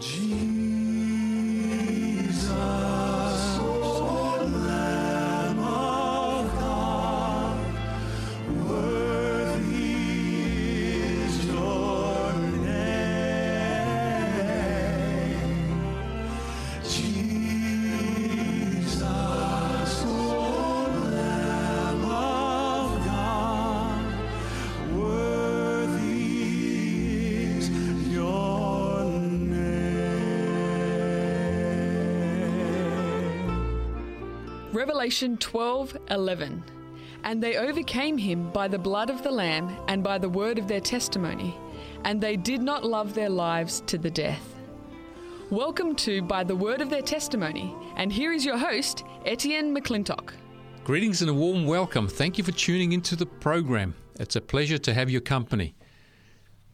Jesus, Revelation 12:11 And they overcame him by the blood of the lamb and by the word of their testimony and they did not love their lives to the death. Welcome to By the Word of Their Testimony and here is your host Etienne McClintock. Greetings and a warm welcome. Thank you for tuning into the program. It's a pleasure to have your company.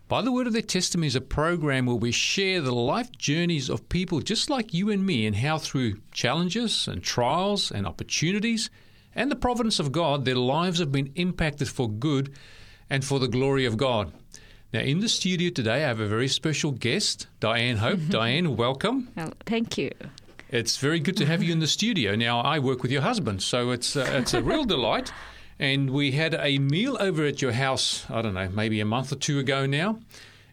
By the Word of Their Testimony is a program where we share the life journeys of people just like you and me and how through challenges and trials and opportunities and the providence of God, their lives have been impacted for good and for the glory of God. Now, in the studio today, I have a very special guest, Diane Hope. Diane, welcome. Well, thank you. It's very good to have you in the studio. Now, I work with your husband, so it's uh, it's a real delight. And we had a meal over at your house, I don't know, maybe a month or two ago now.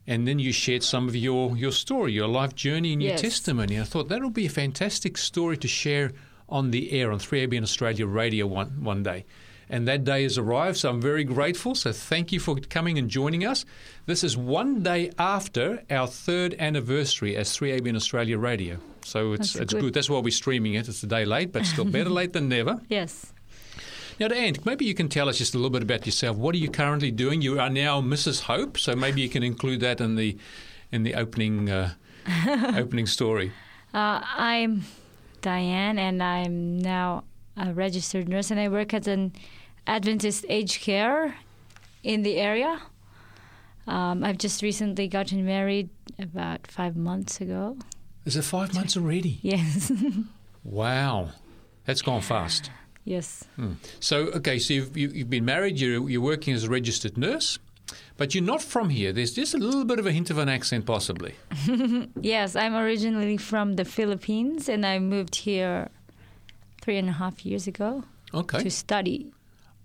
And then you shared some of your, your story, your life journey, and your Yes. testimony. I thought that would be a fantastic story to share on the air on 3ABN Australia Radio one, one day. And that day has arrived, so I'm very grateful. So thank you for coming and joining us. This is one day after our third anniversary as 3ABN Australia Radio. So it's, That's it's good. good. That's why we're streaming it. It's a day late, but still better late than never. Yes. Now, Diane, maybe you can tell us just a little bit about yourself. What are you currently doing? You are now Mrs. Hope, so maybe you can include that in the in the opening uh, opening story. Uh, I'm Diane, and I'm now a registered nurse, and I work at an Adventist aged care in the area. Um, I've just recently gotten married about five months ago. Is it five months already? Yes. Wow, that's gone fast. Yes. Hmm. So, okay, so you've, you- you've been married. You're you're working as a registered nurse, but you're not from here. There's just a little bit of a hint of an accent, possibly. Yes, I'm originally from the Philippines, and I moved here three and a half years ago Okay. to study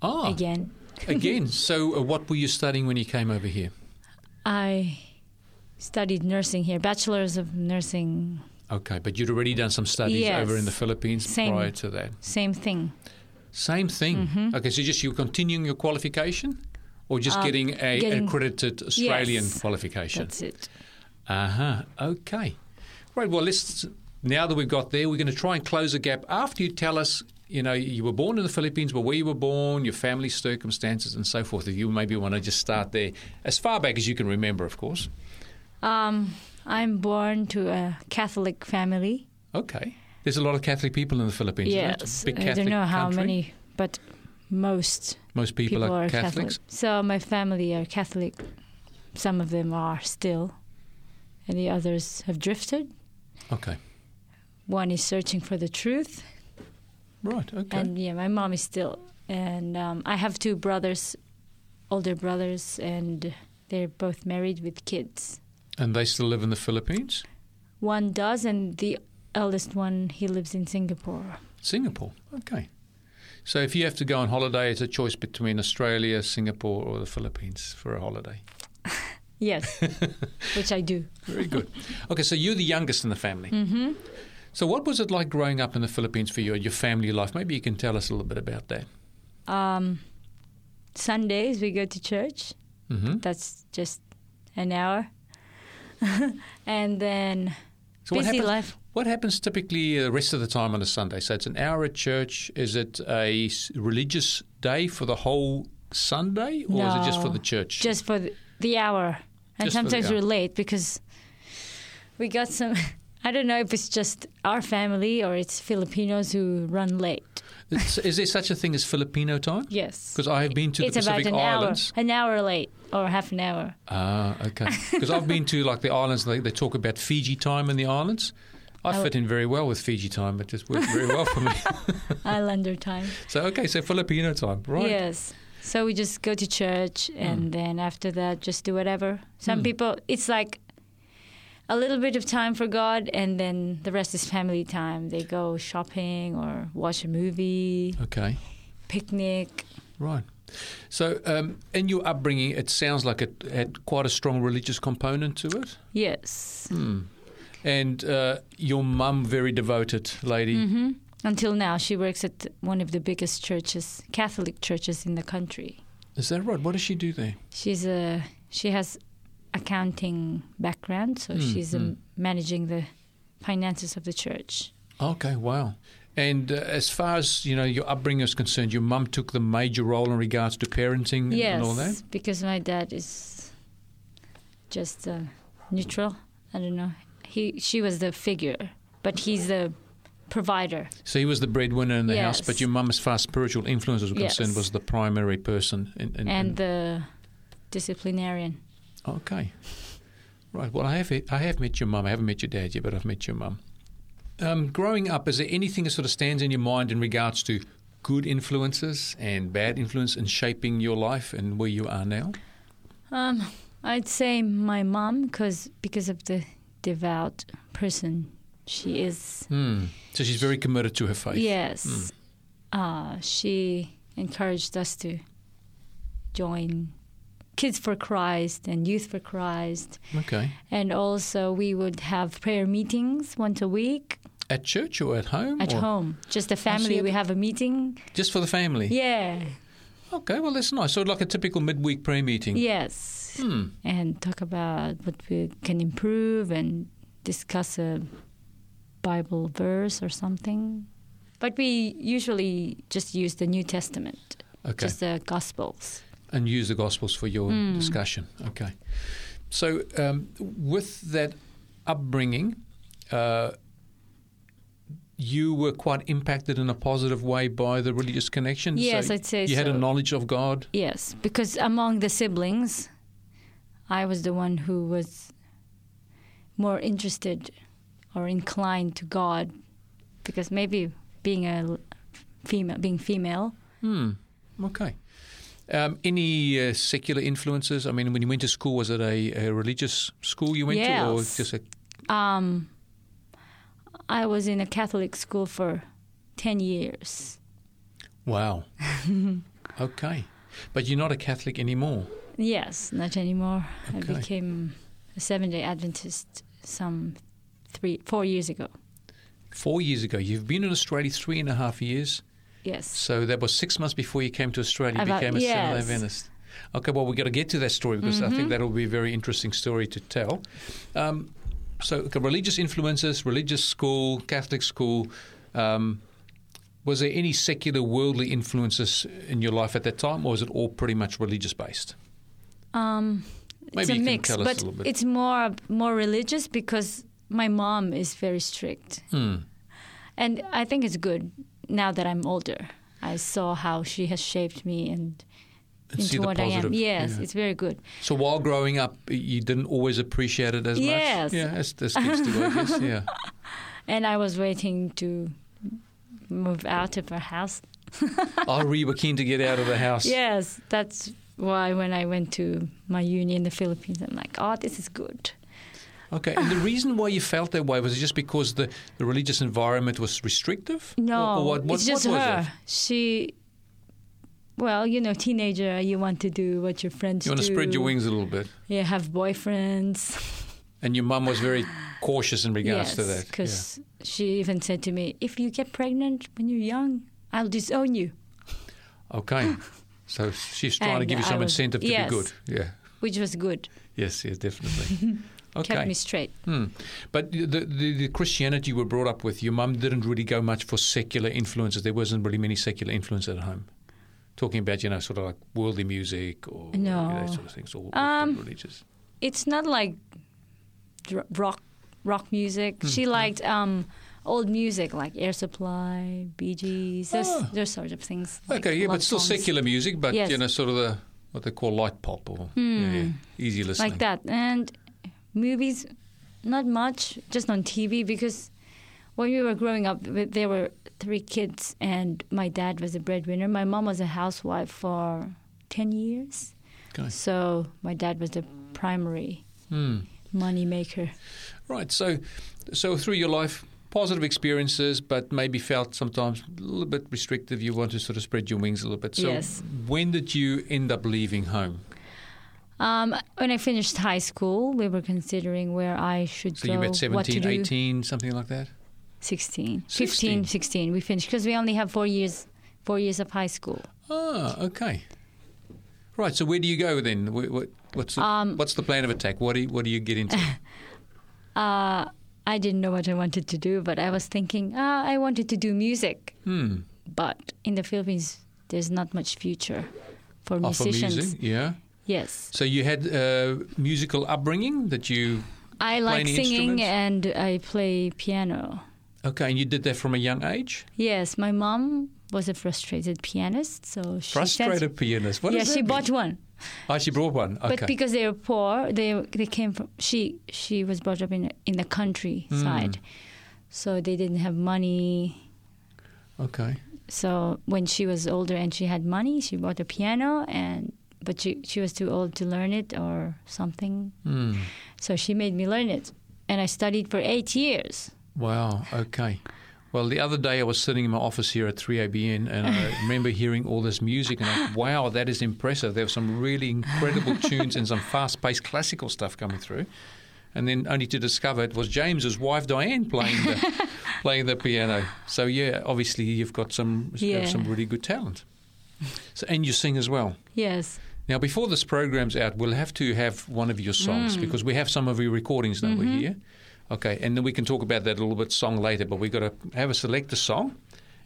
Ah, again. again. So, uh, what were you studying when you came over here? I studied nursing here, bachelor's of nursing, Okay, but you'd already done some studies Yes. over in the Philippines Same. prior to that. same thing. Same thing. Mm-hmm. Okay, so just you're continuing your qualification, or just Um, getting a getting- accredited Australian Yes. qualification? That's it. Uh huh. Okay. Right. Well, let's. Now that we've got there, we're going to try and close the gap. After you tell us, you know, you were born in the Philippines, but where you were born, your family circumstances, and so forth. If you maybe want to just start there, as far back as you can remember, of course. Um, I'm born to a Catholic family. Okay. There's a lot of Catholic people in the Philippines. yes, Big I don't know how country. many, but most Most people, people, are, Catholic. So my family are Catholic. Some of them are still, and the others have drifted. Okay. One is searching for the truth, Right. Okay. and yeah, my mom is still. And um, I have two brothers, older brothers, and they're both married with kids. And they still live in the Philippines. One does, and the eldest one he lives in Singapore. Singapore. Okay. So if you have to go on holiday, it's a choice between Australia, Singapore, or the Philippines for a holiday. Yes, which I do. Very good. Okay, so you're the youngest in the family. hmm So what was it like growing up in the Philippines for you, and your family life? Maybe you can tell us a little bit about that. Um, Sundays we go to church. hmm That's just an hour, and then So what busy happens, life. what happens typically uh, the rest of the time on a Sunday? So it's an hour at church. Is it a religious day for the whole Sunday, or is it just for the church? just for the, hour, and Just sometimes we're late because we got some. I don't know if it's just our family or it's Filipinos who run late. It's- is there such a thing as Filipino time? Yes, Because I have been to it's the about Pacific an Islands. hour, an hour late or half an hour. Ah, okay. Because I've been to like the islands. They, they talk about Fiji time in the islands. I Oh. fit in very well with Fiji time. It just worked very well for me. Islander time. So okay, so Filipino time, right? Yes. So we just go to church and then after that just do whatever. Some Hmm. people it's like a little bit of time for God, and then the rest is family time. They go shopping or watch a movie, Okay. picnic. Right. So, um, in your upbringing, it sounds like it had quite a strong religious component to it. Yes. Hmm. And uh, your mum, very devoted lady. hmm Until now, she works at one of the biggest churches, Catholic churches in the country. Is that right? What does she do there? She's a she has accounting background, so Mm, she's um, mm. managing the finances of the church. Okay, wow. And uh, as far as you know, your upbringing is concerned, your mum took the major role in regards to parenting and, yes, and all that. because my dad is just uh, neutral. I don't know. He she was the figure, but he's the provider. So he was the breadwinner in the house, but your mum, as far as spiritual influences were concerned, Yes. was the primary person. In, in, and in- the disciplinarian. Okay. Right. Well, I have I have met your mum. I haven't met your dad yet, but I've met your mum. Um, growing up, is there anything that sort of stands in your mind in regards to good influences and bad influence in shaping your life and where you are now? Um, I'd say my mom, cause because of the devout person she is. Hmm. So she's very committed to her faith. Yes, uh, she encouraged us to join Kids for Christ and Youth for Christ, Okay. and also we would have prayer meetings once a week At church or at home? at or home. Just a family, we have a meeting. Just for the family? Yeah. Okay. Well, that's nice. So like a typical midweek prayer meeting. Yes. Hmm. and talk about what we can improve and discuss a Bible verse or something. But we usually just use the New Testament, Okay. just the Gospels. and use the Gospels for your Mm. discussion. Okay. So, um, with that upbringing, uh, you were quite impacted in a positive way by the religious connection. Yes, so I'd say you had a knowledge of God. Yes, because among the siblings, I was the one who was more interested or inclined to God, because maybe being a female, being female. Hmm. Okay. Um, any uh, secular influences? I mean, when you went to school, was it a, a religious school you went to, or just a Um, I was in a Catholic school for ten years. wow? okay, but you're not a Catholic anymore. Yes, not anymore. Okay. I became a Seven Day Adventist some three, four years ago. Four years ago, you've been in Australia three and a half years. Yes. So that was six months before you came to Australia. About- became a Seventh Day yes. Adventist. Okay, well, we've got to get to that story because I Mm-hmm. think that'll be a very interesting story to tell. Um, so, religious influences, religious school, Catholic school. Um, was there any secular, worldly influences in your life at that time, or was it all pretty much religious based? Um, it's Maybe a mix, a but bit. it's more more religious because my mom is very strict, Hmm. and I think it's good now that I'm older. I saw how she has shaped me and into what I am. positive, Yes, yeah. it's very good. So while growing up, you didn't always appreciate it as Yes. much. Yeah, as, as kids do, I guess. Yeah. And I was waiting to move out of her house. Oh, you were keen to get out of the house. Yes, that's why when I went to my uni in the Philippines, I'm like, oh, this is good. Okay, and the reason why you felt that way was it just because the, the religious environment was restrictive? No, Or- or what, what, it's just what was her. it? She, well, you know, teenager, you want to do what your friends do. You want to spread your wings a little bit. Yeah, have boyfriends. And your mum was very cautious in regards yes, to that. because she even said to me, if you get pregnant when you're young, I'll disown you, Okay. So she's trying to give you some was- incentive to yes. be good. Yeah. which was good. Yes, yes, definitely. Okay. Kept me straight. Hmm. But the, the, the Christianity you were brought up with, your mum didn't really go much for secular influences. There wasn't really many secular influences at home. Talking about, you know, sort of like worldly music or you know, No. that sort of things, or Um, religious. It's not like rock rock music. Hmm. She liked um, old music like Air Supply, Bee Gees, those, Oh. those sort of things. like Okay, yeah, but still songs. secular music, but Yes. you know, sort of the what they call light pop or yeah, yeah, easy listening. like that. And movies, not much, just on TV because when we were growing up, there were three kids, and my dad was a breadwinner. My mom was a housewife for ten years, Okay. so my dad was the primary Hmm. money maker. Right. So, so through your life, positive experiences, but maybe felt sometimes a little bit restrictive. You want to sort of spread your wings a little bit. So, Yes. when did you end up leaving home? Um, when I finished high school, we were considering where I should So go, you were at what to 17, do. 18, something like that. 16, 16. 15, 16. We finished because we only have four years, four years of high school. Ah, okay. Right. So where do you go then? What- What's the, Um, what's the plan of attack? What do you, what do you get into? Uh, I didn't know what I wanted to do, but I was thinking, ah, I wanted to do music. hmm. But in the Philippines, there's not much future for Oh, for musicians. music, yeah. Yes, So you had uh, musical upbringing that you I like singing and I play piano. Okay, and you did that from a young age. Yes, my mom was a frustrated pianist, so she Frustrated Sent, pianist. What yeah, she that bought one. Oh, she brought one. Okay. but because they were poor, they they came from she she was brought up in in the countryside, Hmm. so they didn't have money. okay. So when she was older and she had money, she bought a piano, and but she she was too old to learn it or something. Hmm. So she made me learn it, and I studied for eight years. Wow. Okay. Well, the other day I was sitting in my office here at 3ABN and I remember hearing all this music and I, wow, that is impressive. There were some really incredible tunes and some fast-paced classical stuff coming through. And then only to discover it was James's wife Diane playing the playing the piano. So yeah, obviously you've got some Yeah. some really good talent. So and you sing as well. Yes. Now, before this program's out, we'll have to have one of your songs Mm. because we have some of your recordings now Mm-hmm. we're here. Okay, and then we can talk about that a little bit song later, but we've got to have a select a song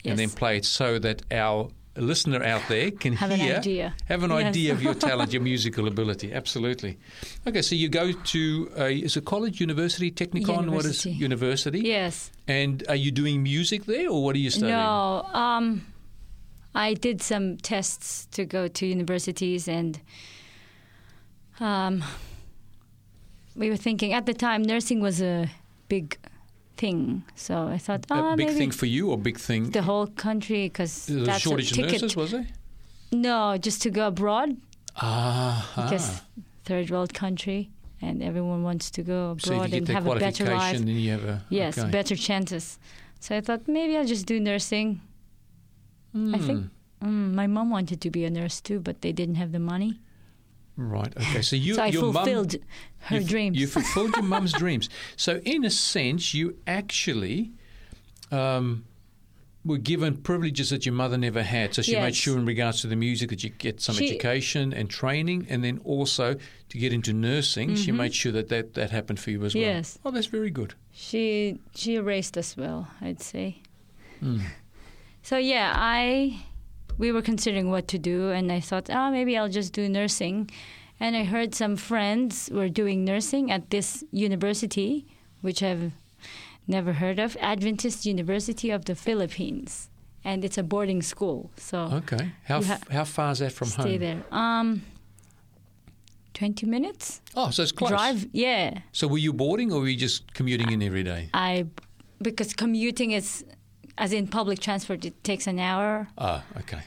and then play it so that our listener out there can hear. Have an idea. have an Yes. idea of your talent, your musical ability. Absolutely. Okay, so you go to, uh, is it college, university, Technikon? What is University. university? Yes. And are you doing music there or what are you studying? No. Um, I did some tests to go to universities, and um, we were thinking at the time nursing was a big thing. So I thought, A oh, big thing for you or big thing? the whole country because that's shortage a of ticket. nurses, was there? No, just to go abroad Ah, because third world country, and everyone wants to go So abroad get and have a better life. then you have a Yes, okay. better chances. So I thought maybe I'll just do nursing. I Hmm. think mm, my mom wanted to be a nurse too, but they didn't have the money. Right. Okay. So you, so your mum, fulfilled her you, dreams. You fulfilled your mum's dreams. So in a sense, you actually um, were given privileges that your mother never had. So she made sure, in regards to the music, that you get some She- education and training, and then also to get into nursing, she made sure that that, that happened for you as well. Mm-hmm. Yes. Oh, that's very good. she she raised us well, I'd say. Hmm. So yeah, I we were considering what to do, and I thought, oh, maybe I'll just do nursing. And I heard some friends were doing nursing at this university, which I've never heard of, Adventist University of the Philippines, and it's a boarding school. So Okay. How f- how far is that from stay home? there. Um, twenty minutes Oh, so it's close. drive. Yeah, So were you boarding or were you just commuting in every day? I because commuting is as in public transport it takes an hour. Ah, okay.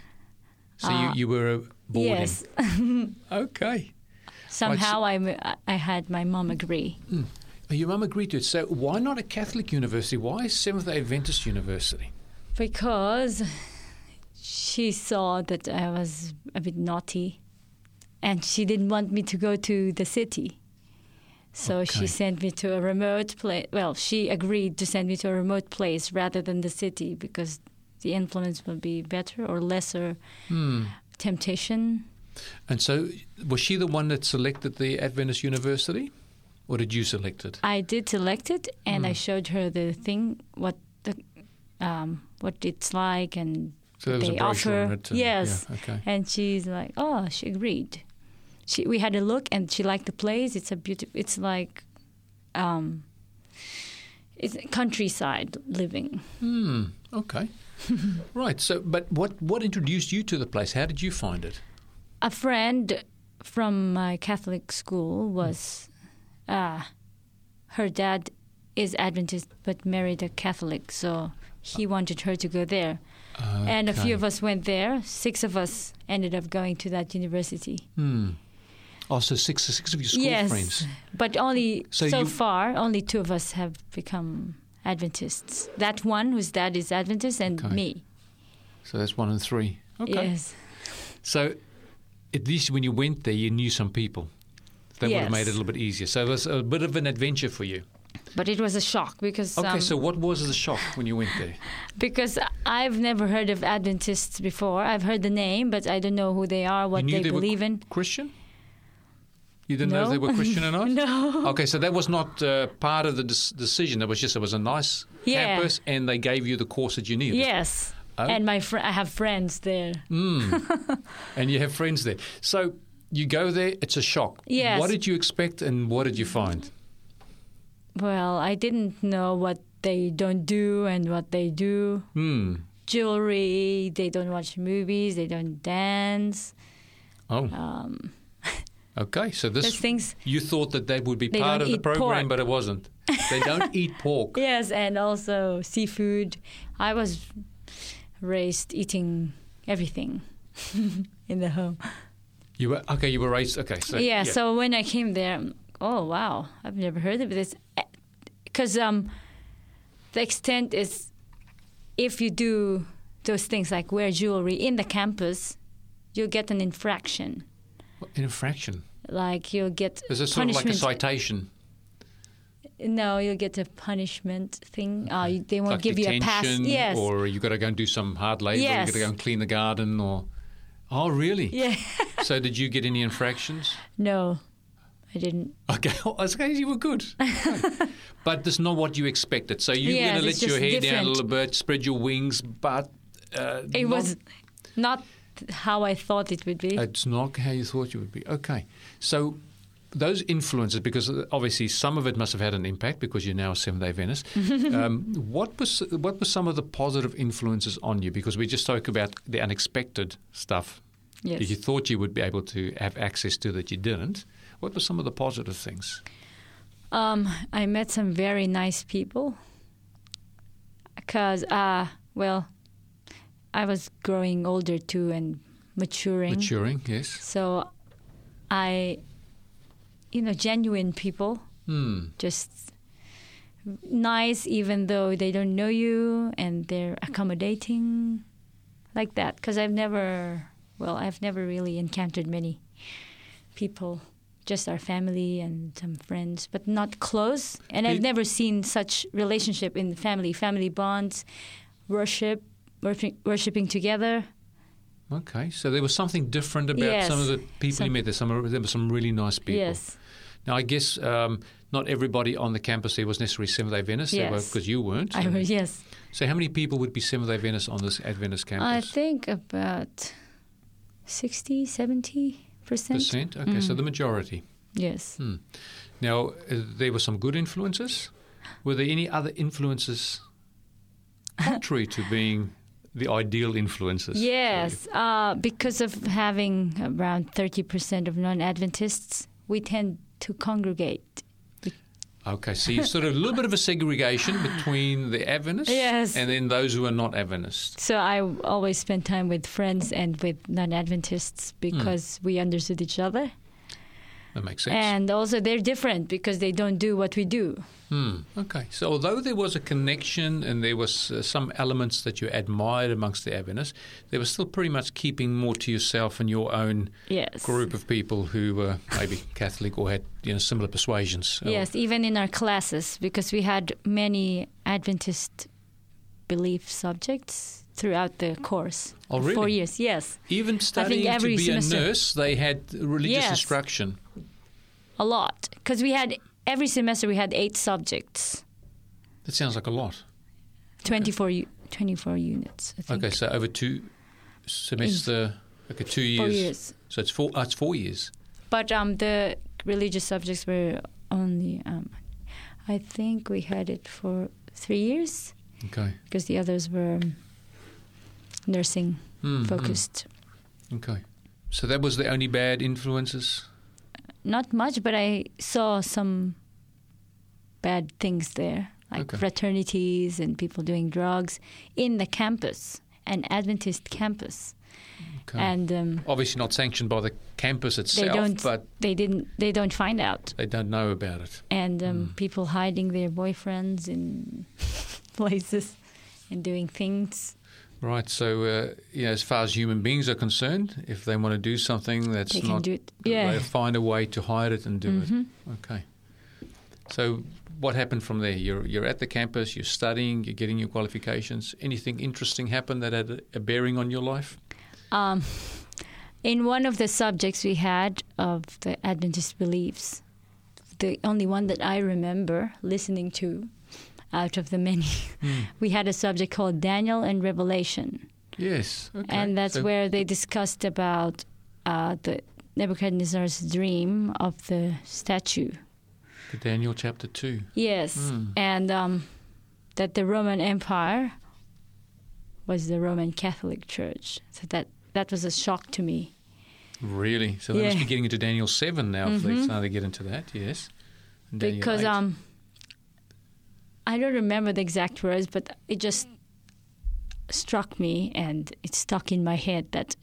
So Uh, you, you were uh, boarding. Yes. Okay. Somehow I I had my mom agree. Your mum agreed to it. So why not a Catholic university? Why Seventh Day Adventist University? because she saw that I was a bit naughty and she didn't want me to go to the city. So Okay. she sent me to a remote place. Well, she agreed to send me to a remote place rather than the city because the influence will be better or lesser Hmm. temptation. And so was she the one that selected the Adventist University? Or did you select it? I did select it, and Hmm. I showed her the thing, what the, um, what it's like, and So they offer. yes, Yeah, okay. and she's like, "Oh, she agreed." She we had a look, and she liked the place. It's a beautiful. It's like, um, it's countryside living. Hmm. Okay. right. So, but what what introduced you to the place? How did you find it? A friend from my Catholic school was, uh, her dad is Adventist but married a Catholic, so he wanted her to go there. And a few of us went there. Six of us ended up going to that university. Hmm. Oh, so six, six of your school yes, friends. but only So so, you- far, only two of us have become Adventists. That one whose dad is Adventist, and Okay. me. So that's one and three. Okay. Yes, So at least when you went there, you knew some people. That would have made it a little bit easier. So it was a bit of an adventure for you. but it was a shock because Okay, um, so what was the shock when you went there? because I've never heard of Adventists before. I've heard the name, but I don't know who they are, what they, were believe in. Christian? You didn't know they were Christian or not? No. Okay, so that was not uh, part of the dis- decision. It was just it was a nice Yeah. campus, and they gave you the course that you needed. Yes, Oh. and my fr- I have friends there. and you have friends there. So you go there, it's a shock. Yes. What did you expect, and what did you find? Well, I didn't know what they don't do and what they do. Hmm. Jewelry. They don't watch movies. They don't dance. Oh. Um, Okay, so this things. you thought that that would be part of the program, pork. but it wasn't. They don't eat pork. Yes, and also seafood. I was raised eating everything in the home. You were okay. You were raised. Okay, so yeah, yeah, so when I came there, oh wow, I've never heard of this. Because um, the extent is, if you do those things like wear jewelry in the campus, you'll get an infraction. An infraction. Like you'll get Is it sort of like a citation? no, you'll get a punishment thing. Uh, they won't like give you a pass. Yes. or you got to go and do some hard labor. Yes. You Yes. got to go and clean the garden, or oh, really? yeah. So did you get any infractions? no, I didn't. Okay, oh, okay, you were good. Okay. but that's not what you expected. So you're Yes, going to let your hair down a little bit, spread your wings, but uh, It not- was not how I thought it would be. It's not how you thought you would be. Okay, so those influences, because obviously some of it must have had an impact because you're now a Seventh Day Adventist. um, what was what were some of the positive influences on you? Because we just spoke about the unexpected stuff yes. that you thought you would be able to have access to that you didn't. What were some of the positive things? Um, I met some very nice people. Cause, uh, well, I was growing older too and maturing. Maturing, yes. So, I, you know, genuine people, Hmm. just nice, even though they don't know you, and they're accommodating, like that. Cause I've never, well, I've never really encountered many people just our family and some friends, but not close. And I've never seen such relationship in family, family bonds, worship, worshiping, together. Okay, so there was something different about Yes. some of the people you met. There, some there were some really nice people. Yes, Now, I guess um, not everybody on the campus there was necessarily Seventh Day Adventist. Yes. because you weren't. I was, yes. So, how many people would be Seventh Day Adventist on this Adventist campus? I think about 60, 70 percent. Percent. Okay, so the majority. Yes. Hmm. Now, uh, there were some good influences. Were there any other influences contrary to being the ideal influences? Yes, uh, because of having around 30% of non Adventists, we tend to congregate. Okay, so you sort of a little bit of a segregation between the Adventists Yes. and then those who are not Adventists. So I always spend time with friends and with non Adventists because we understood each other. That makes sense. And also, they're different because they don't do what we do. Hmm. Okay. So although there was a connection and there was uh, some elements that you admired amongst the Adventists, they were still pretty much keeping more to yourself and your own Yes. group of people who were maybe Catholic or had you know similar persuasions. or- Yes, even in our classes, because we had many Adventist belief subjects throughout the course. Oh, Four really? years, yes. Even studying to be semester- a nurse, they had religious Yes. instruction. A lot. Because we had, every semester we had eight subjects, That sounds like a lot. 24, u- 24 units, I think. Okay, so over two semester, okay, two years. Four years. So it's four. Oh, it's four years. But um, the religious subjects were only, um, I think we had it for three years Okay. because the others were um, nursing hmm. focused. Okay. So that was the only bad influences. Not much, but I saw some bad things there, like Okay. fraternities and people doing drugs in the campus, an Adventist campus. Okay. and um, Obviously not sanctioned by the campus they itself, don't. but they didn't. They don't find out, they don't know about it. and um, Hmm. people hiding their boyfriends in places and doing things. Right. So, uh, you know, as far as human beings are concerned, if they want to do something that's They can not, do it. Yeah. they find a way to hide it and do Mhm. it. Okay. So, what happened from there? You're you're at the campus. You're studying. You're getting your qualifications. Anything interesting happened that had a, a bearing on your life? Um, in one of the subjects we had of the Adventist beliefs, the only one that I remember listening to out of the many, we had a subject called Daniel and Revelation. Yes. Okay. And that's So- where they discussed about uh, the Nebuchadnezzar's dream of the statue. the Daniel chapter two. Yes, Hmm. and um, that the Roman Empire was the Roman Catholic Church. So that that was a shock to me. Really? So they must Yeah. be getting into Daniel seven now. If they started to get into that, yes. Because um I don't remember the exact words, but it just struck me and it stuck in my head that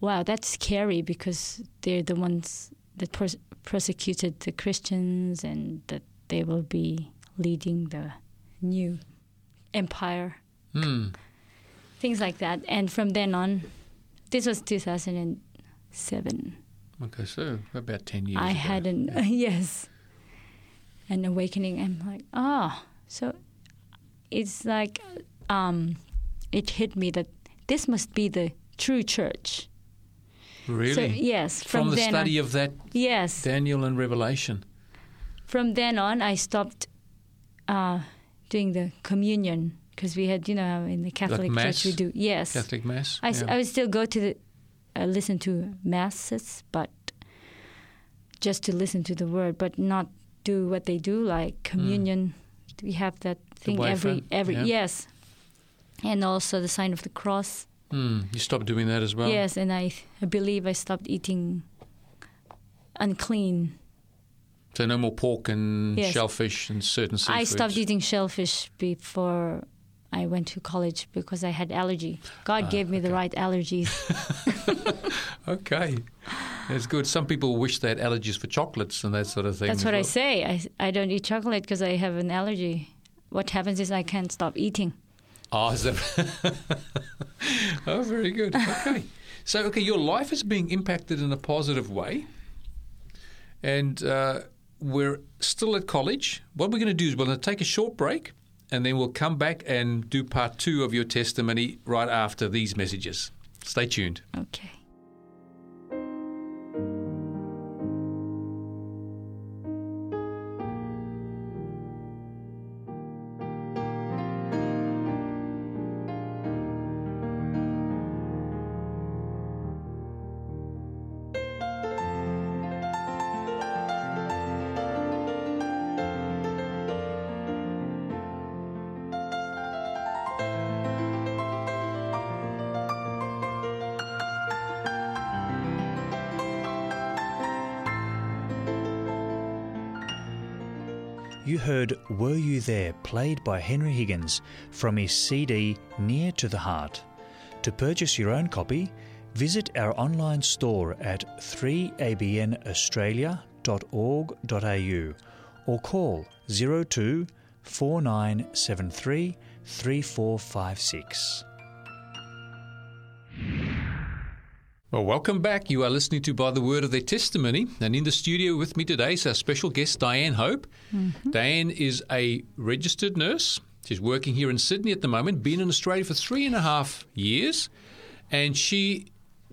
wow, that's scary because they're the ones that pers- persecuted the Christians and that they will be leading the new empire, Hmm. things like that. And from then on, this was 2007. Okay, so about ten years. I ago. had an yes, an awakening. I'm like, oh, so it's like um, it hit me that this must be the true church. really So yes, from, from, the study on, of that yes, Daniel and Revelation. from then on, I stopped uh, doing the communion because we had, you know, in the Catholic mass? Church we do yes. Catholic Mass. I, yeah. I would still go to the, uh, listen to masses, but just to listen to the word, but not do what they do, like communion. We have that thing every every yeah. yes, and also the sign of the cross. Hmm, you stopped doing that as well. yes, and I, I believe I stopped eating unclean. So no more pork and Yes. shellfish and certain seafoods. I stopped eating shellfish before I went to college because I had allergy. God Ah, gave me the right allergies. Okay, that's good. Some people wish they had allergies for chocolates and that sort of thing. That's what I say. I, I don't eat chocolate because I have an allergy. What happens is I can't stop eating. Oh, is that? oh, very good. Okay. So, okay, your life is being impacted in a positive way, and uh, we're still at college. What we're going to do is we're going to take a short break, and then we'll come back and do part two of your testimony right after these messages. Stay tuned. Okay. There, played by Henry Higgins from his CD Near to the Heart. To purchase your own copy, visit our online store at 3abnaustralia.org.au or call 02 4973 3456. Well, welcome back. You are listening to By the Word of Their Testimony. And in the studio with me today is our special guest, Diane Hope. Diane is a registered nurse. She's working here in Sydney at the moment, been in Australia for three and a half years. And she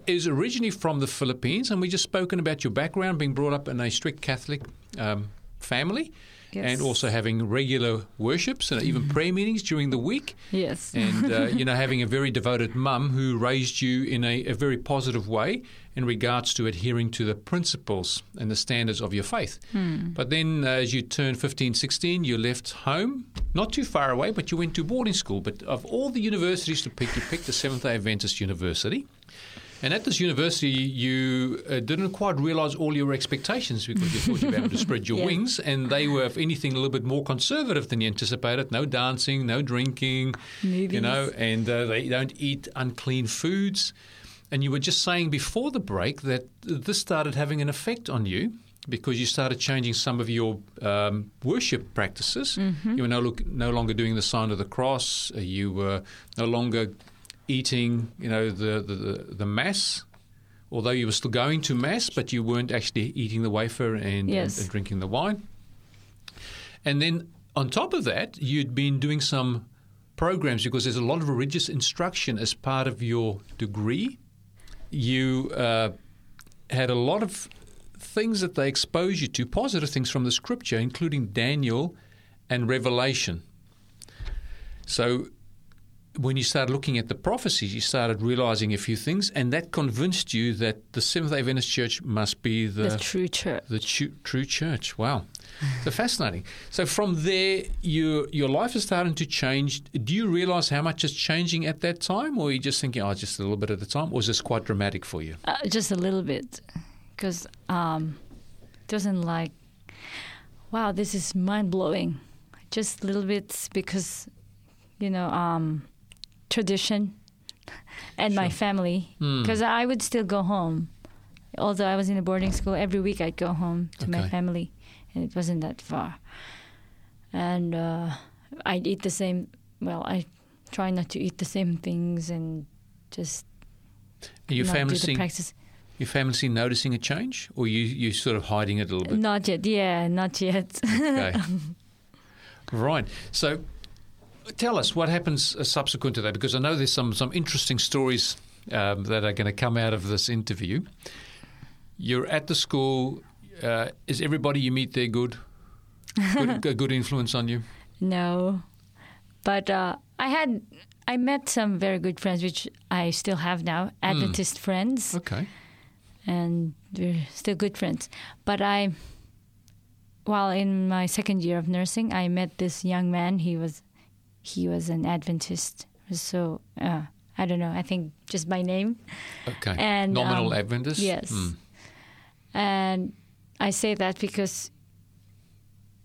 is originally from the Philippines. And we just spoken about your background, being brought up in a strict Catholic um, family. Yes. And also having regular worships and even prayer meetings during the week Yes. and uh, you know having a very devoted mum who raised you in a, a very positive way in regards to adhering to the principles and the standards of your faith. But then uh, as you turned 15, 16, you left home, not too far away, but you went to boarding school. But of all the universities to pick, you picked the Seventh-day Adventist University. And at this university, you uh, didn't quite realize all your expectations because you thought you'd be able to spread your Yeah. wings. And they were, if anything, a little bit more conservative than you anticipated. No dancing, no drinking, you know, and uh, they don't eat unclean foods. And you were just saying before the break that this started having an effect on you because you started changing some of your um, worship practices. Mm-hmm. You were no, look, no longer doing the sign of the cross. Uh, You were no longer eating, you know, the, the, the, mass. Although you were still going to mass, but you weren't actually eating the wafer and, Yes. and, and drinking the wine. And then on top of that, you'd been doing some programs because there's a lot of religious instruction as part of your degree. You uh, had a lot of things that they expose you to, positive things from the scripture, including Daniel and Revelation. So when you started looking at the prophecies, you started realizing a few things, and that convinced you that the Seventh day Adventist Church must be the, the true church. the chu- true church. Wow. So fascinating. So from there, you, your life is starting to change. Do you realize how much is changing at that time, or are you just thinking, oh, just a little bit at a time, or is this quite dramatic for you? Uh, just a little bit, because um, it wasn't like, wow, this is mind blowing. Just a little bit because, you know, um, tradition and my family. Hmm. Because I would still go home, although I was in a boarding school. Every week I'd go home to my family, and it wasn't that far. And uh, I'd eat the same. Well, I try not to eat the same things and just Are your family seeing, practice. your family seeing noticing a change, or you you sort of hiding it a little bit? Not yet. Yeah, not yet. Okay. right. So tell us what happens uh, subsequent to that, because I know there's some, some interesting stories um, that are going to come out of this interview. You're at the school. Uh, is everybody you meet there good? Good, a good influence on you? no, but uh, I had I met some very good friends, which I still have now, Adventist friends, Okay. and we're still good friends. But I, while in my second year of nursing, I met this young man. He was he was an Adventist. So uh, I don't know. I think just by name. Okay. And, Nominal um, Adventist? yes. Hmm. And I say that because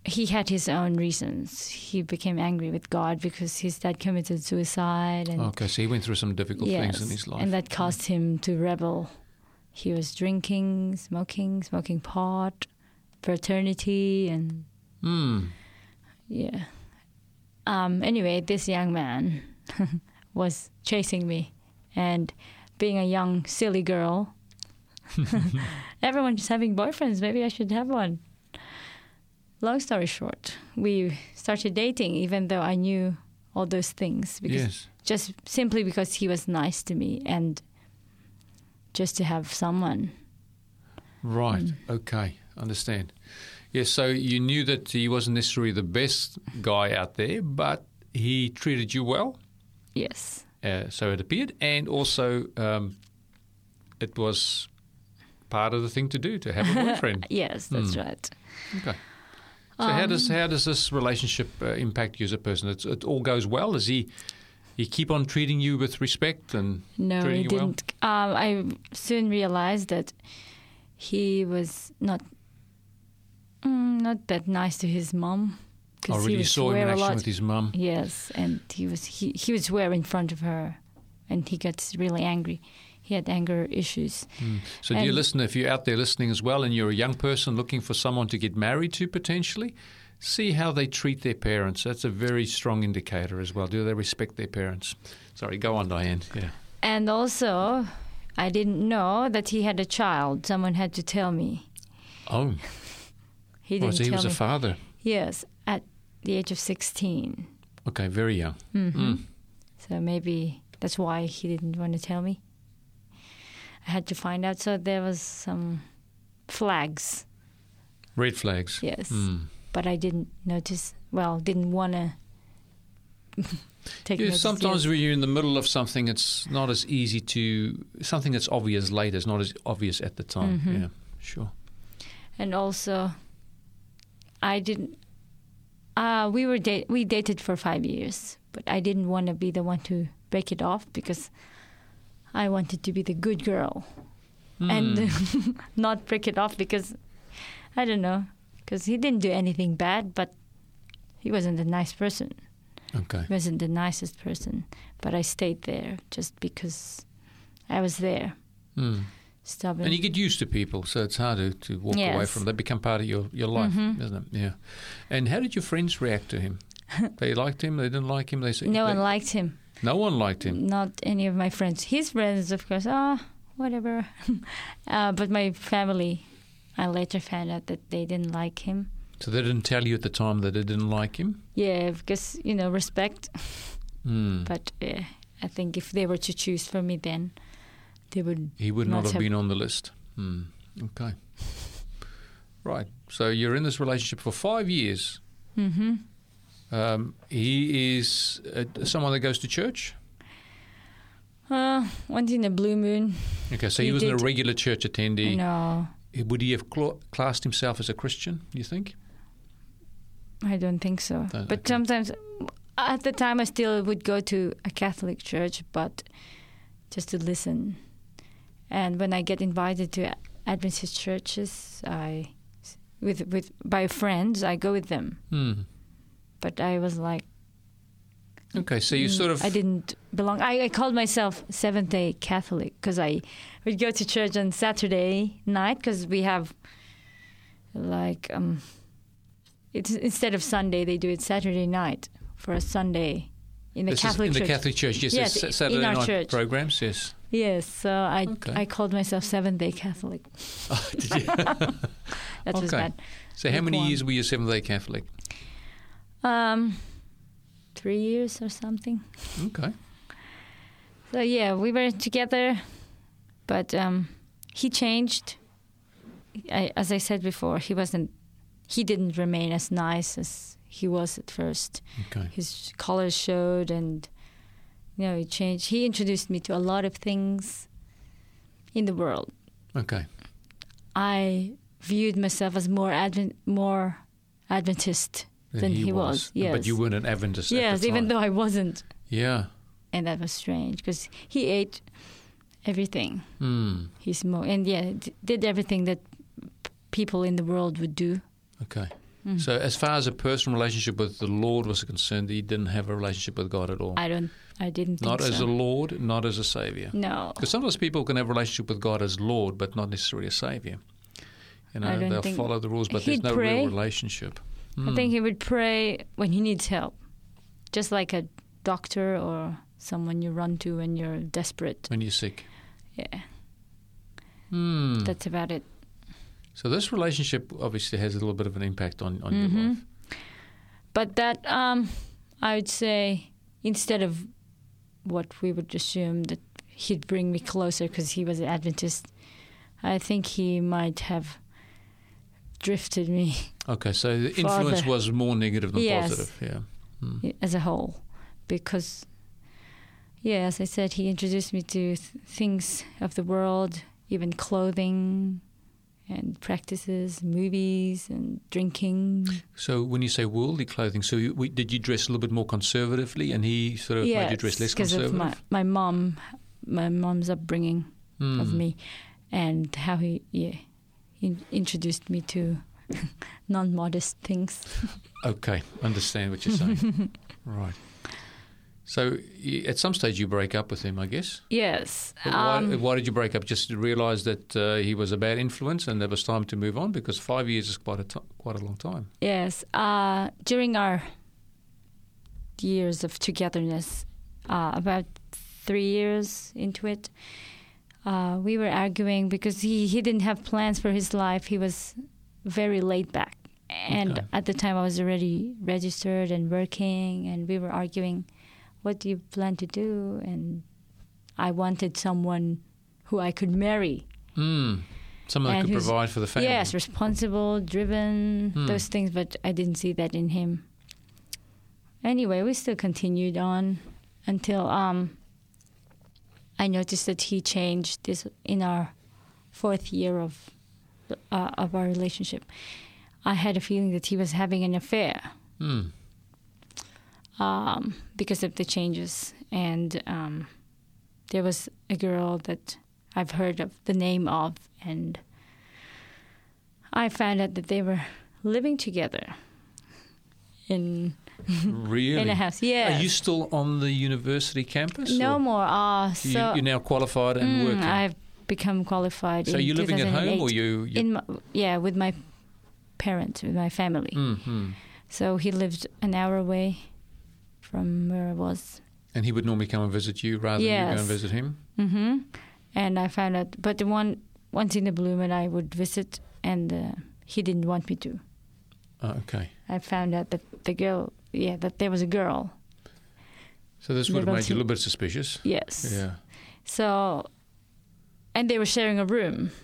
he had his own reasons. He became angry with God because his dad committed suicide, and Okay, so he went through some difficult things in his life. and that caused him to rebel. He was drinking, smoking, smoking pot, fraternity, and Hmm. yeah. Um, anyway, this young man was chasing me, and being a young silly girl, everyone's having boyfriends. Maybe I should have one. Long story short, we started dating, even though I knew all those things, because Yes. just simply because he was nice to me, and just to have someone. Right. Mm. Okay. Understand. Yes. So you knew that he wasn't necessarily the best guy out there, but he treated you well. Yes. Uh, so it appeared, and also um, it was part of the thing to do to have a boyfriend. Yes, that's Hmm. right. okay. So how Um, does how does this relationship uh, impact you as a person? It's, it all goes well. Does he he keep on treating you with respect and No, treating he you well? didn't. Um, I soon realized that he was not mm, not that nice to his mom. 'cause I he saw him in action with his mum. Yes, and he was he, he would swear in front of her, and he gets really angry. He had anger issues. So, dear And- listener, if you're out there listening as well and you're a young person looking for someone to get married to potentially, see how they treat their parents. That's a very strong indicator as well. Do they respect their parents? Sorry, go on, Diane. Yeah. And also, I didn't know that he had a child. Someone had to tell me. Oh, He oh didn't so he tell was me. a father. yes, at the age of sixteen. Okay, very young. Mm-hmm. Mm. So maybe that's why he didn't want to tell me. I had to find out. So there was some flags, Red flags. yes, Mm. but I didn't notice. Well, didn't want to take Yeah, sometimes yet. when you're in the middle of something, it's not as easy to something that's obvious later. is not as obvious at the time. Mhm. Yeah, sure. and also, I didn't. Uh, we were date. We dated for five years, but I didn't want to be the one to break it off because I wanted to be the good girl. and Mm. not break it off because I don't know because he didn't do anything bad, but he wasn't a nice person. okay. He wasn't the nicest person, but I stayed there just because I was there, Mm. Stubborn. And you get used to people, so it's hard to, to walk away Yes. Mm-hmm. from. They become part of your, your life, isn't it? Yeah. And how did your friends react to him? they liked him. They didn't like him. They said no they- one liked him. No one liked him. Not any of my friends. His friends, of course, ah, whatever. uh, but my family, I later found out that they didn't like him. So they didn't tell you at the time that they didn't like him. Yeah, because you know respect. Mm. But uh, I think if they were to choose for me, then they would. He would not Not have have- been on the list. Hmm. Okay. Right. So you're in this relationship for five years. hmm Um, he is uh, someone that goes to church. Uh, once in a blue moon. Okay, so he, He wasn't a regular church attendee. No, Would he have cl- classed himself as a Christian? You think? I don't think so. But okay. sometimes, at the time, I still would go to a Catholic church, but just to listen. And when I get invited to Adventist churches, I with with by friends, I go with them. Hmm. But I was like, Okay, so you mm, sort of I didn't belong. I, I called myself Seventh Day Catholic because I would go to church on Saturday night because we have like um, it's instead of Sunday they do it Saturday night for a Sunday in the This is Catholic in the church. Catholic Church. Yes, Yes, there's in Saturday our night church. programs. Yes. Yes, so I Okay. I called myself Seventh Day Catholic. Oh, did you? That was Okay. bad. so how many years were you Seventh Day Catholic? Um, three years or something. Okay. So yeah, we were together, but um, he changed. I, as I said before, he wasn't. He didn't remain as nice as he was at first. Okay. His colors showed, and you know, he changed. He introduced me to a lot of things in the world. Okay. I viewed myself as more Advent, more Adventist Then than he, was. Yes, But you weren't an Adventist. at yes, even though I wasn't, Yeah. and that was strange because he ate everything. Hmm. He's more and yeah, d- did everything that people in the world would do. Okay. Mm. So, as far as a personal relationship with the Lord was concerned, he didn't have a relationship with God at all. I don't. I didn't think so. not as so. a Lord, not as a Savior. no, Because sometimes people can have a relationship with God as Lord, but not necessarily a Savior. You know, I they'll follow the rules, but there's no pray. real relationship. I Hmm. think he would pray when he needs help, just like a doctor or someone you run to when you're desperate. when you're sick. Yeah, Hmm. that's about it. So this relationship obviously has a little bit of an impact on, on your Mhm. life. But that, um, I would say, instead of what we would assume that he'd bring me closer because he was an Adventist, I think he might have drifted me Okay, so the influence was more negative than Yes. positive. Yeah. Hmm. as a whole because yeah as i said he introduced me to th- things of the world even clothing and practices movies and drinking So when you say worldly clothing, so you, we, did you dress a little bit more conservatively, and he sort of made you dress less conservative? because of my, my mom my mom's upbringing Hmm. of me and how he yeah he introduced me to non-modest things Okay, understand what you're saying. right. So at some stage you break up with him, I guess. yes why, um, why did you break up? Just to realise that uh, he was a bad influence, and there was time to move on. Because five years is quite a t- quite a long time. Yes. Uh, during our years of togetherness, uh, about three years into it, uh, we were arguing because he, he didn't have plans for his life. He was very laid back. And Okay. at the time, I was already registered and working, and we were arguing, what do you plan to do? And I wanted someone who I could marry. Hmm. Someone that And could provide for the family. Yes, responsible, driven, Hmm. those things, but I didn't see that in him. Anyway, we still continued on until um, I noticed that he changed this in our fourth year of uh, of our relationship. I had a feeling that he was having an affair Hmm. Um, because of the changes. And um, there was a girl that I've heard of the name of, and I found out that they were living together in Really? in a house. Yeah. Are you still on the university campus? no or more. Uh, You, so you're now qualified and Mm, working. I've become qualified. so you're living at home, or 2008. you? you in my, yeah with my parents with my family. Mhm. So he lived an hour away from where I was. And he would normally come and visit you rather than you go and visit him. hmm And I found out, but the one once in the blue moon I would visit, and uh, he didn't want me to. Oh, okay. I found out that the girl, yeah, that there was a girl. So this would have made you a little bit suspicious. Yes. Yeah. So, and they were sharing a room.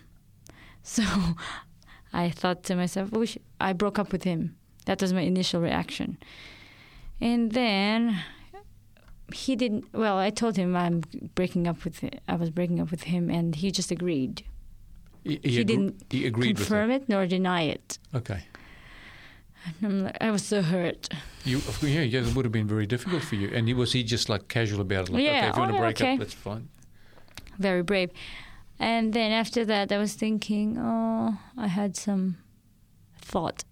So I thought to myself, we I broke up with him. That was my initial reaction. And then he didn't, well, I told him I'm breaking up with, I was breaking up with him, and he just agreed. He, He agre- didn't He agreed confirm with it nor deny it. Okay. I'm like, I was so hurt. You, of course, yeah, yeah, it would have been very difficult for you. And he, was he just like casual about it? Like, Yeah, okay, if you want oh, to break okay. up, that's fine. Very brave. And then after that, I was thinking, oh, I had some thought.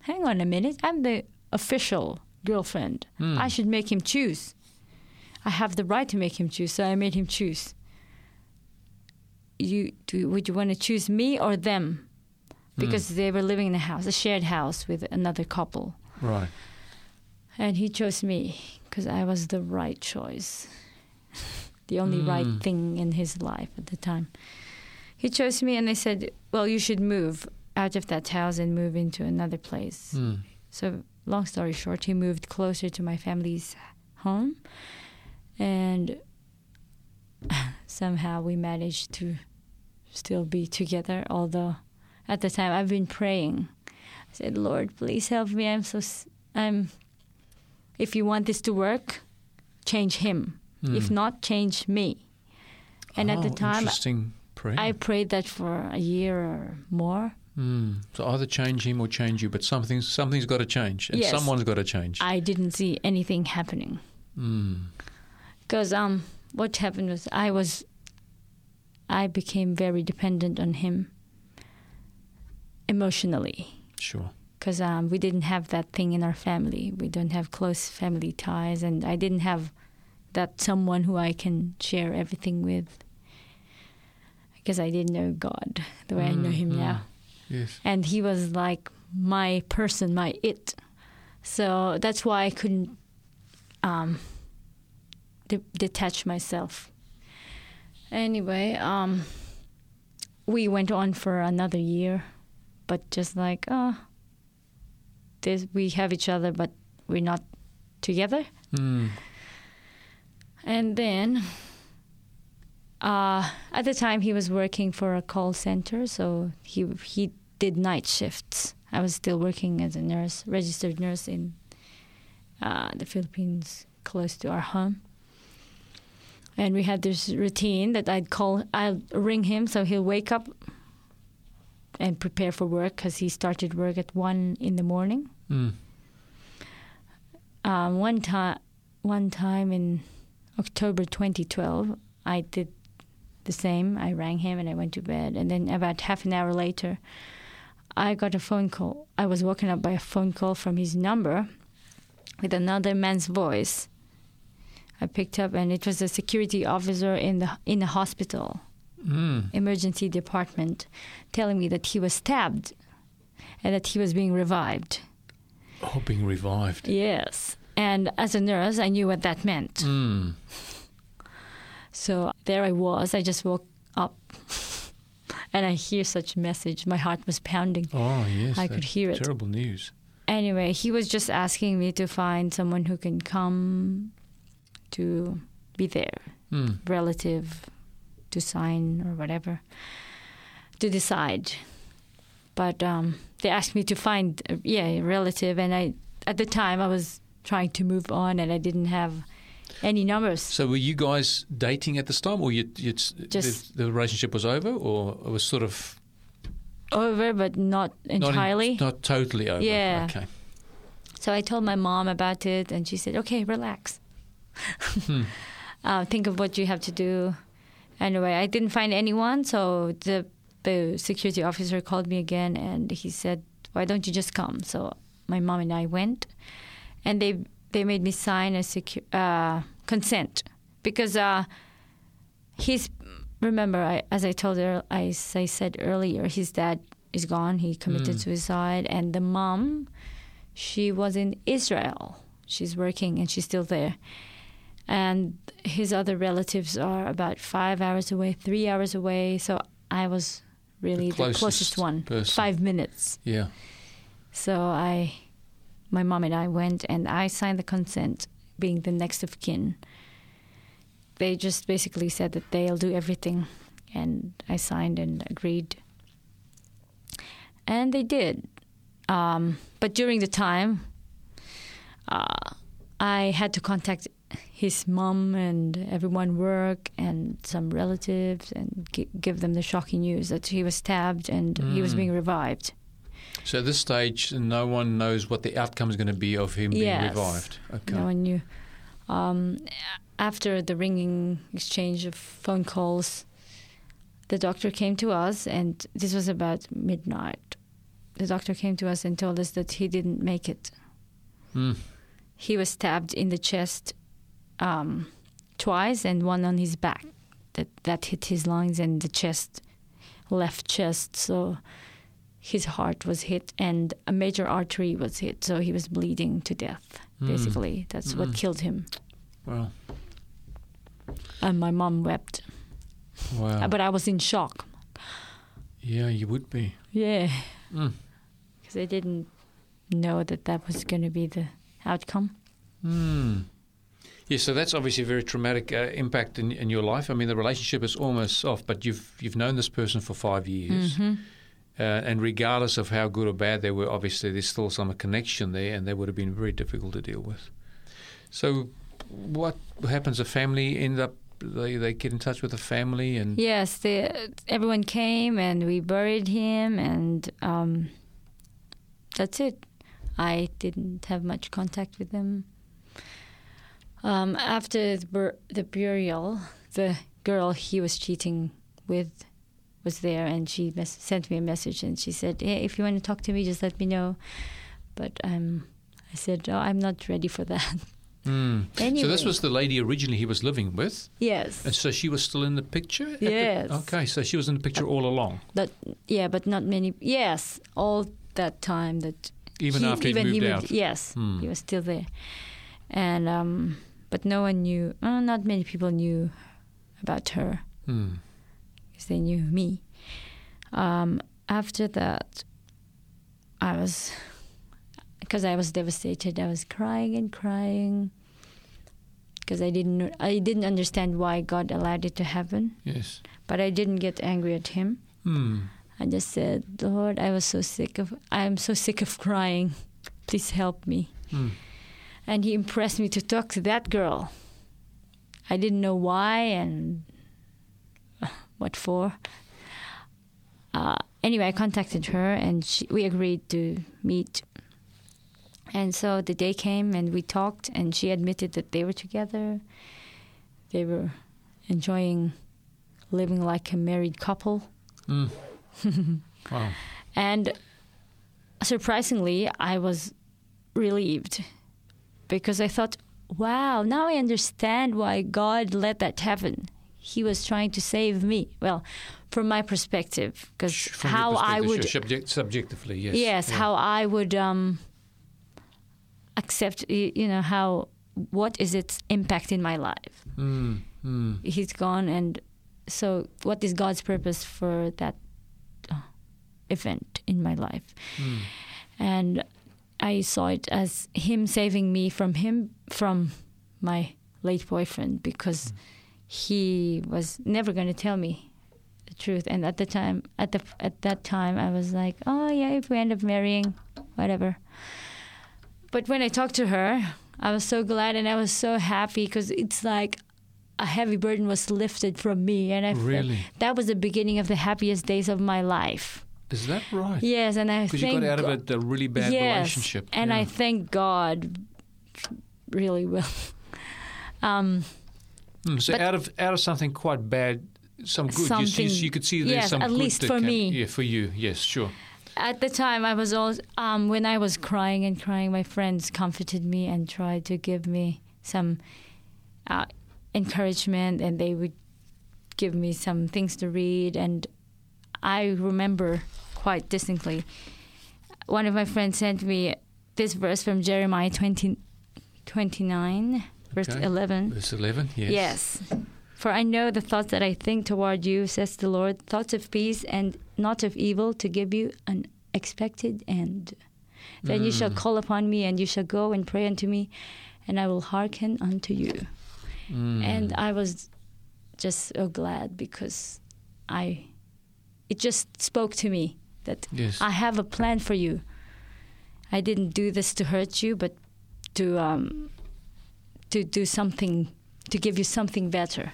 Hang on a minute. I'm the official girlfriend. Hmm. I should make him choose. I have the right to make him choose, so I made him choose. You do, would you want to choose me or them? Because they were living in a house, a shared house with another couple. Right. And he chose me because I was the right choice, the only right Mm. thing in his life at the time. He chose me, and they said, "Well, you should move out of that house and move into another place." Mm. So, long story short, he moved closer to my family's home, and somehow we managed to still be together. Although, at the time, I've been praying. I said, "Lord, please help me. I'm so I'm. If you want this to work, change him. If Mm. not, change me." And at the Oh, time. I prayed that for a year or more. Mm. So either change him or change you, but something's something's got to change, and Yes. someone's got to change. I didn't see anything happening. Mm. because um what happened was i was i became very dependent on him emotionally Sure. because um, we didn't have that thing in our family we don't have close family ties and i didn't have that someone who i can share everything with because i didn't know god the way i know him Mm, mm. now Yes. and he was like my person, my it. So that's why I couldn't um, de- detach myself. Anyway, um, we went on for another year, but just like, oh, this, we have each other, but we're not together. Mm. And then, uh, at the time, he was working for a call center, so he he did night shifts. I was still working as a nurse, registered nurse in uh, the Philippines, close to our home. And we had this routine that I'd call, I'd ring him, so he'll wake up and prepare for work because he started work at one in the morning Mm. um, one time one time in October 2012 I did the same I rang him and I went to bed and then about half an hour later I got a phone call I was woken up by a phone call from his number with another man's voice I picked up and it was a security officer in the in the hospital Mm. emergency department telling me that he was stabbed and that he was being revived Oh, being revived. Yes. And as a nurse, I knew what that meant. Mm. So there I was. I just woke up and I hear such a message. My heart was pounding. Oh, yes. I could hear it. Terrible news. Anyway, he was just asking me to find someone who can come to be there, Mm. relative to sign or whatever, to decide. But um, they asked me to find, uh, yeah, a relative. And I, at the time, I was trying to move on and I didn't have any numbers. So were you guys dating at this time, or you, you Just- the, the relationship was over, or it was sort of over, but not not in- entirely. not totally over? Yeah. Okay. so I told my mom about it, and she said, "Okay, relax. Hmm. uh, think of what you have to do." Anyway, I didn't find anyone, so the the security officer called me again, and he said, "Why don't you just come?" So my mom and I went, and they they made me sign a secu- uh, consent. Because uh, he's remember I, as I told her as I said earlier his dad is gone. He committed suicide. And the mom she was in Israel. She's working and she's still there. And his other relatives are about five hours away three hours away. So I was really the closest closest one. person. five minutes. Yeah. so I, my mom and I went and I signed the consent, being the next of kin. They just basically said that they'll do everything, and I signed and agreed. And they did. Um, but during the time, uh, I had to contact his mom and everyone work and some relatives and gi- give them the shocking news that he was stabbed and he was Mm. being revived. So at this stage, no one knows what the outcome is going to be of him being revived. Okay. No one knew. Um, after the ringing exchange of phone calls, the doctor came to us, and this was about midnight. The doctor came to us and told us that he didn't make it. Mm. He was stabbed in the chest um, twice, and one on his back. That that hit his lungs and the chest, left chest. So his heart was hit, and a major artery was hit. So he was bleeding to death. Mm. Basically, that's what Mm. killed him. Well, And my mom wept, wow. but I was in shock. yeah, you would be. Yeah, Mm. because I didn't know that that was going to be the outcome. Hmm. Yeah, so that's obviously a very traumatic uh, impact in, in your life. I mean, the relationship is almost off, but you've you've known this person for five years, hmm uh, and regardless of how good or bad they were, obviously there's still some connection there, and that would have been very difficult to deal with. So, what happens? The family end up they they get in touch with the family, and Yes, the, everyone came and we buried him, and um, that's it. I didn't have much contact with them. Um, after the, bur- the burial, the girl he was cheating with was there, and she mes- sent me a message, and she said, "Hey, if you want to talk to me, just let me know." But um, I said, "Oh, I'm not ready for that." Hmm. anyway, so this was the lady originally he was living with, yes, and so she was still in the picture. at the- Yes. okay, so she was in the picture all along, but yeah, but not many. Yes, all that time that even he, after he even moved he out. Yes, Hmm. he was still there, and um, but no one knew. Uh, not many people knew about her Hmm. Because they knew me. Um, after that, I was because I was devastated. I was crying and crying because I didn't I didn't understand why God allowed it to happen. Yes. But I didn't get angry at Him. Hmm. I just said, Lord, I was so sick of I'm so sick of crying. Please help me. Hmm. And he impressed me to talk to that girl. I didn't know why and what for. Uh, anyway, I contacted her and she, we agreed to meet. And so the day came and we talked, and she admitted that they were together. They were enjoying living like a married couple. Hmm. wow. And surprisingly, I was relieved because I thought, wow, now I understand why God let that happen. He was trying to save me. Well, from my perspective, because how I would, subject, subjectively, yes. yes, Yeah. how I would um, accept, you know, how what is its impact in my life. Mm, mm, He's gone, and so what is God's purpose for that uh, event in my life? mm. and I saw it as him saving me from him from my late boyfriend because he was never going to tell me the truth and at the time at the at that time I was like oh yeah if we end up marrying whatever but when I talked to her I was so glad and I was so happy because it's like a heavy burden was lifted from me and I Really? that was the beginning of the happiest days of my life Is that right? yes and I Because you got out of it a really bad yes, relationship. and yeah. I thank God really well. Um, Mm, so but- out of out of something quite bad, some good. You, see, Something- you could see there's yes, some at good least for came- me. Yeah, for you. Yes, sure. at the time I was all um, when I was crying and crying, my friends comforted me and tried to give me some uh, encouragement, and they would give me some things to read. And I remember quite distinctly. One of my friends sent me this verse from Jeremiah 20, 29, verse Okay. 11. Verse 11, yes. Yes. For I know the thoughts that I think toward you, says the Lord, thoughts of peace and not of evil, to give you an expected end. Then you shall call upon me, and you shall go and pray unto me, and I will hearken unto you. Mm. And I was just so glad because I, it just spoke to me that Yes. I have a plan for you. I didn't do this to hurt you, but to um, to do something to give you something better.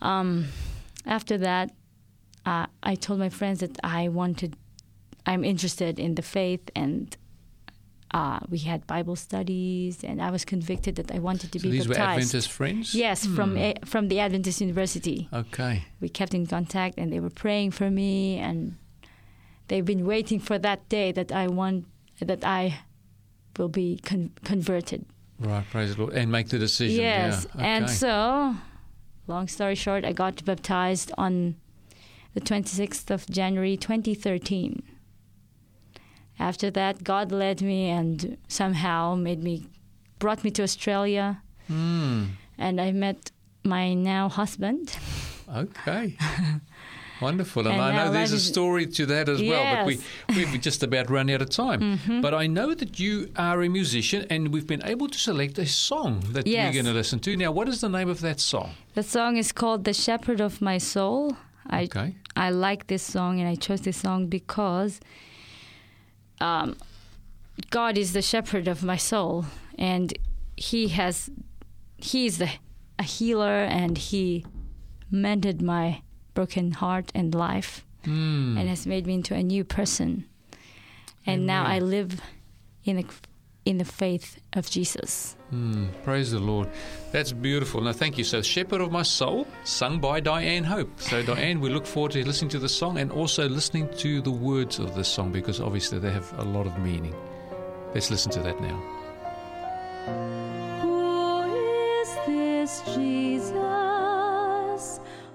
Um, after that, uh, I told my friends that I wanted, I'm interested in the faith, and uh, we had Bible studies, and I was convicted that I wanted to so be these were. Adventist friends? Yes, from Hmm. a, from the Adventist University Okay. we kept in contact and they were praying for me and they've been waiting for that day that I want that I will be con- converted. Right, praise the Lord. And make the decision. yes. Yeah. And so long story short, I got baptized on the 26th of January 2013. After that, God led me and somehow made me brought me to Australia Hmm. and I met my now husband. Okay. Wonderful. And, And I know there's a story to that as well, but we, Yes. Mm-hmm. we've just about run out of time. But I know that you are a musician and we've been able to select a song that Yes. we're going to listen to. Now, what is the name of that song? The song is called "The Shepherd of My Soul." I Okay. I like this song and I chose this song because um, God is the shepherd of my soul and He has He is the, a healer and He mended my broken heart and life Hmm. and has made me into a new person. And now I live in the in the faith of Jesus. Hmm. Praise the Lord. That's beautiful. Now, thank you. So, Shepherd of My Soul, sung by Diane Hope. So, Diane, we look forward to listening to the song and also listening to the words of the song because obviously they have a lot of meaning. Let's listen to that now. Who is this Jesus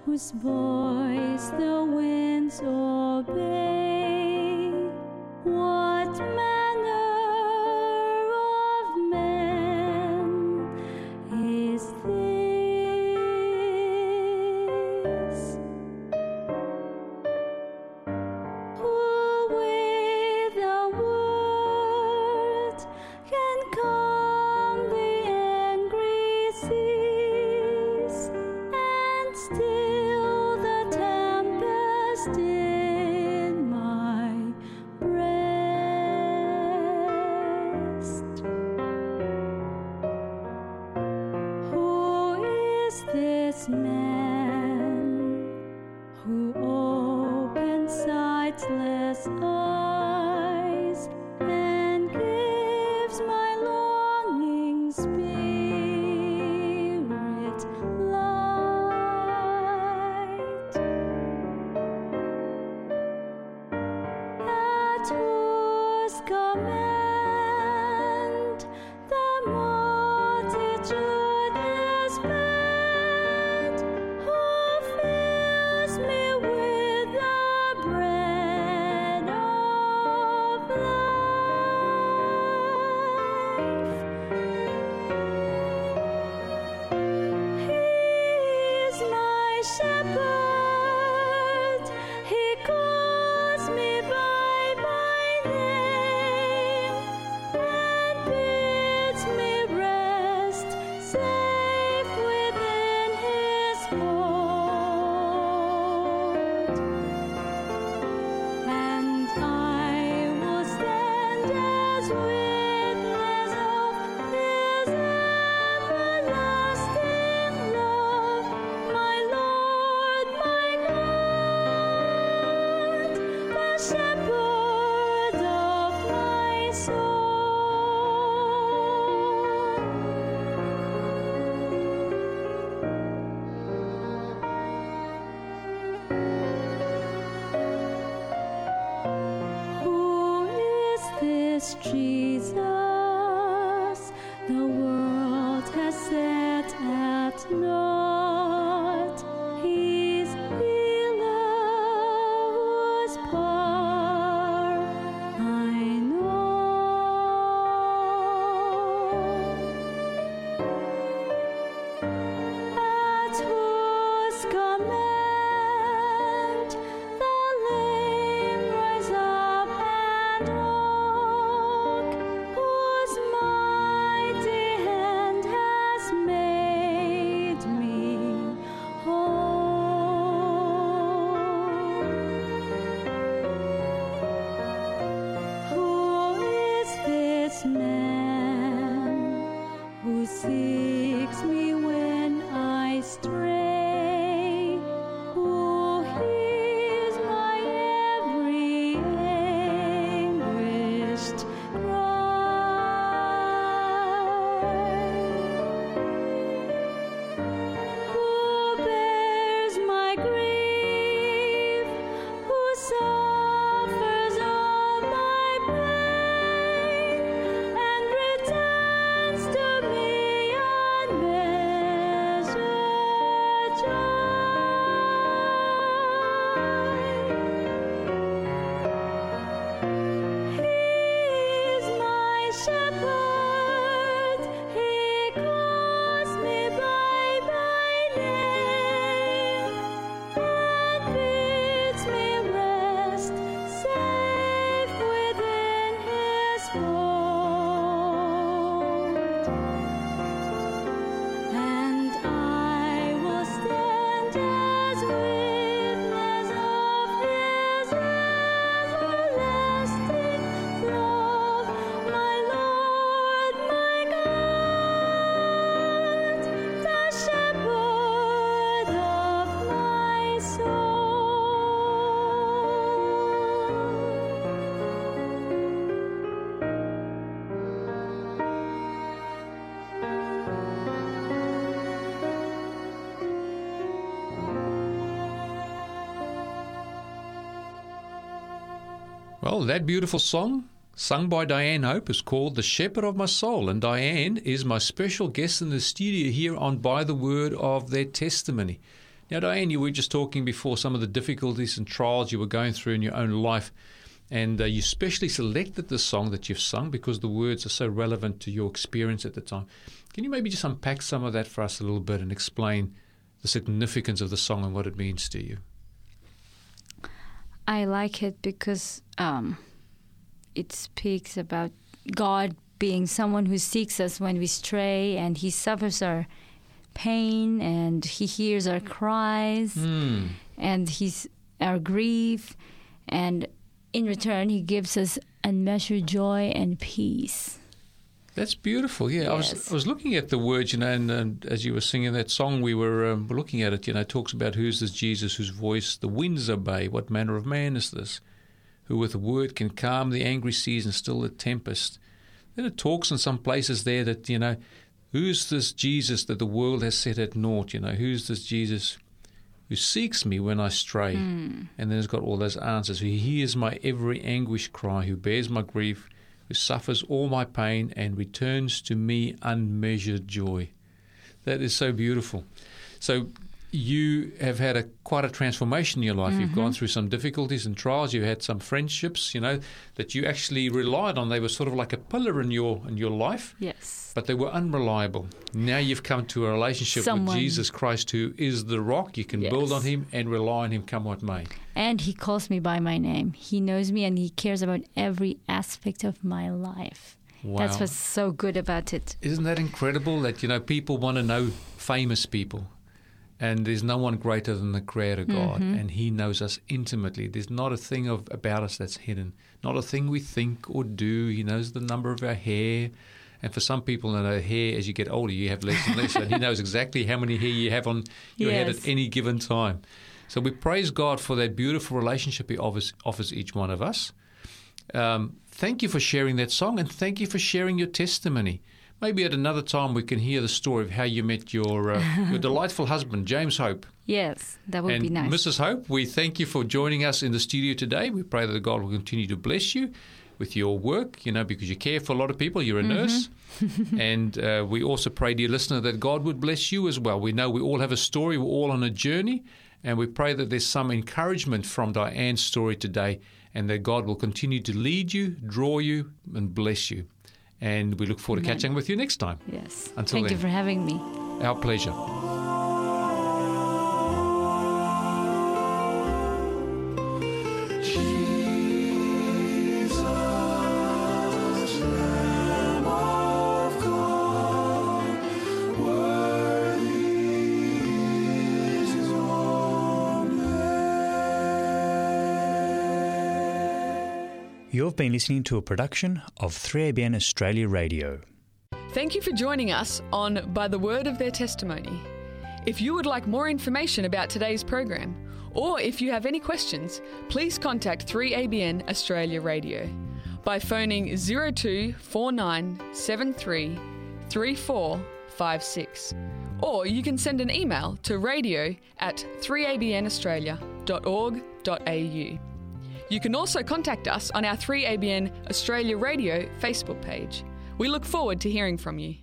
whose voice the winds obey? Cry? Well, that beautiful song, sung by Diane Hope, is called The Shepherd of My Soul. And Diane is my special guest in the studio here on By the Word of Their Testimony. Now, Diane, you were just talking before some of the difficulties and trials you were going through in your own life. And uh, you specially selected the song that you've sung because the words are so relevant to your experience at the time. Can you maybe just unpack some of that for us a little bit and explain the significance of the song and what it means to you? I like it because um, it speaks about God being someone who seeks us when we stray, and He suffers our pain, and He hears our cries, Hmm. and He's our grief, and in return, He gives us unmeasured joy and peace. That's beautiful. Yeah, I was I was looking at the words, you know, and, and as you were singing that song, we were um, looking at it. You know, it talks about who's this Jesus whose voice the winds obey. What manner of man is this, who with a word can calm the angry seas and still the tempest? Then it talks in some places there that you know, who's this Jesus that the world has set at naught? You know, who's this Jesus who seeks me when I stray? Hmm. And then it's got all those answers. Who hears my every anguish cry, who bears my grief, who suffers all my pain and returns to me unmeasured joy. That is so beautiful. So you have had a quite a transformation in your life. You've gone mm-hmm. through some difficulties and trials. You've had some friendships, you know, that you actually relied on. They were sort of like a pillar in your in your life, Yes. but they were unreliable. Now you've come to a relationship Someone- with Jesus Christ, who is the rock. You can build on Him and rely on Him, come what may. And He calls me by my name. He knows me and He cares about every aspect of my life. Wow. That's what's so good about it. Isn't that incredible that, you know, people want to know famous people and there's no one greater than the Creator God and He knows us intimately. There's not a thing of about us that's hidden, not a thing we think or do. He knows the number of our hair. And for some people, you know, hair, as you get older, you have less and less. and He knows exactly how many hair you have on your head at any given time. So we praise God for that beautiful relationship He offers, offers each one of us. Um, thank you for sharing that song and thank you for sharing your testimony. Maybe at another time we can hear the story of how you met your uh, your delightful husband, James Hope. Yes, that would and be nice. Mrs. Hope, we thank you for joining us in the studio today. We pray that God will continue to bless you with your work, you know, because you care for a lot of people. You're a nurse. and uh, we also pray, dear listener, that God would bless you as well. We know we all have a story, we're all on a journey. And we pray that there's some encouragement from Diane's story today and that God will continue to lead you, draw you, and bless you. And we look forward to Amen. catching with you next time. Yes. Until Thank then. you for having me. Our pleasure. You've been listening to a production of 3ABN Australia Radio. Thank you for joining us on By the Word of Their Testimony. If you would like more information about today's program, or if you have any questions, please contact 3ABN Australia Radio by phoning 024973 3456. Or you can send an email to radio at 3abnaustralia.org.au. You can also contact us on our 3ABN Australia Radio Facebook page. We look forward to hearing from you.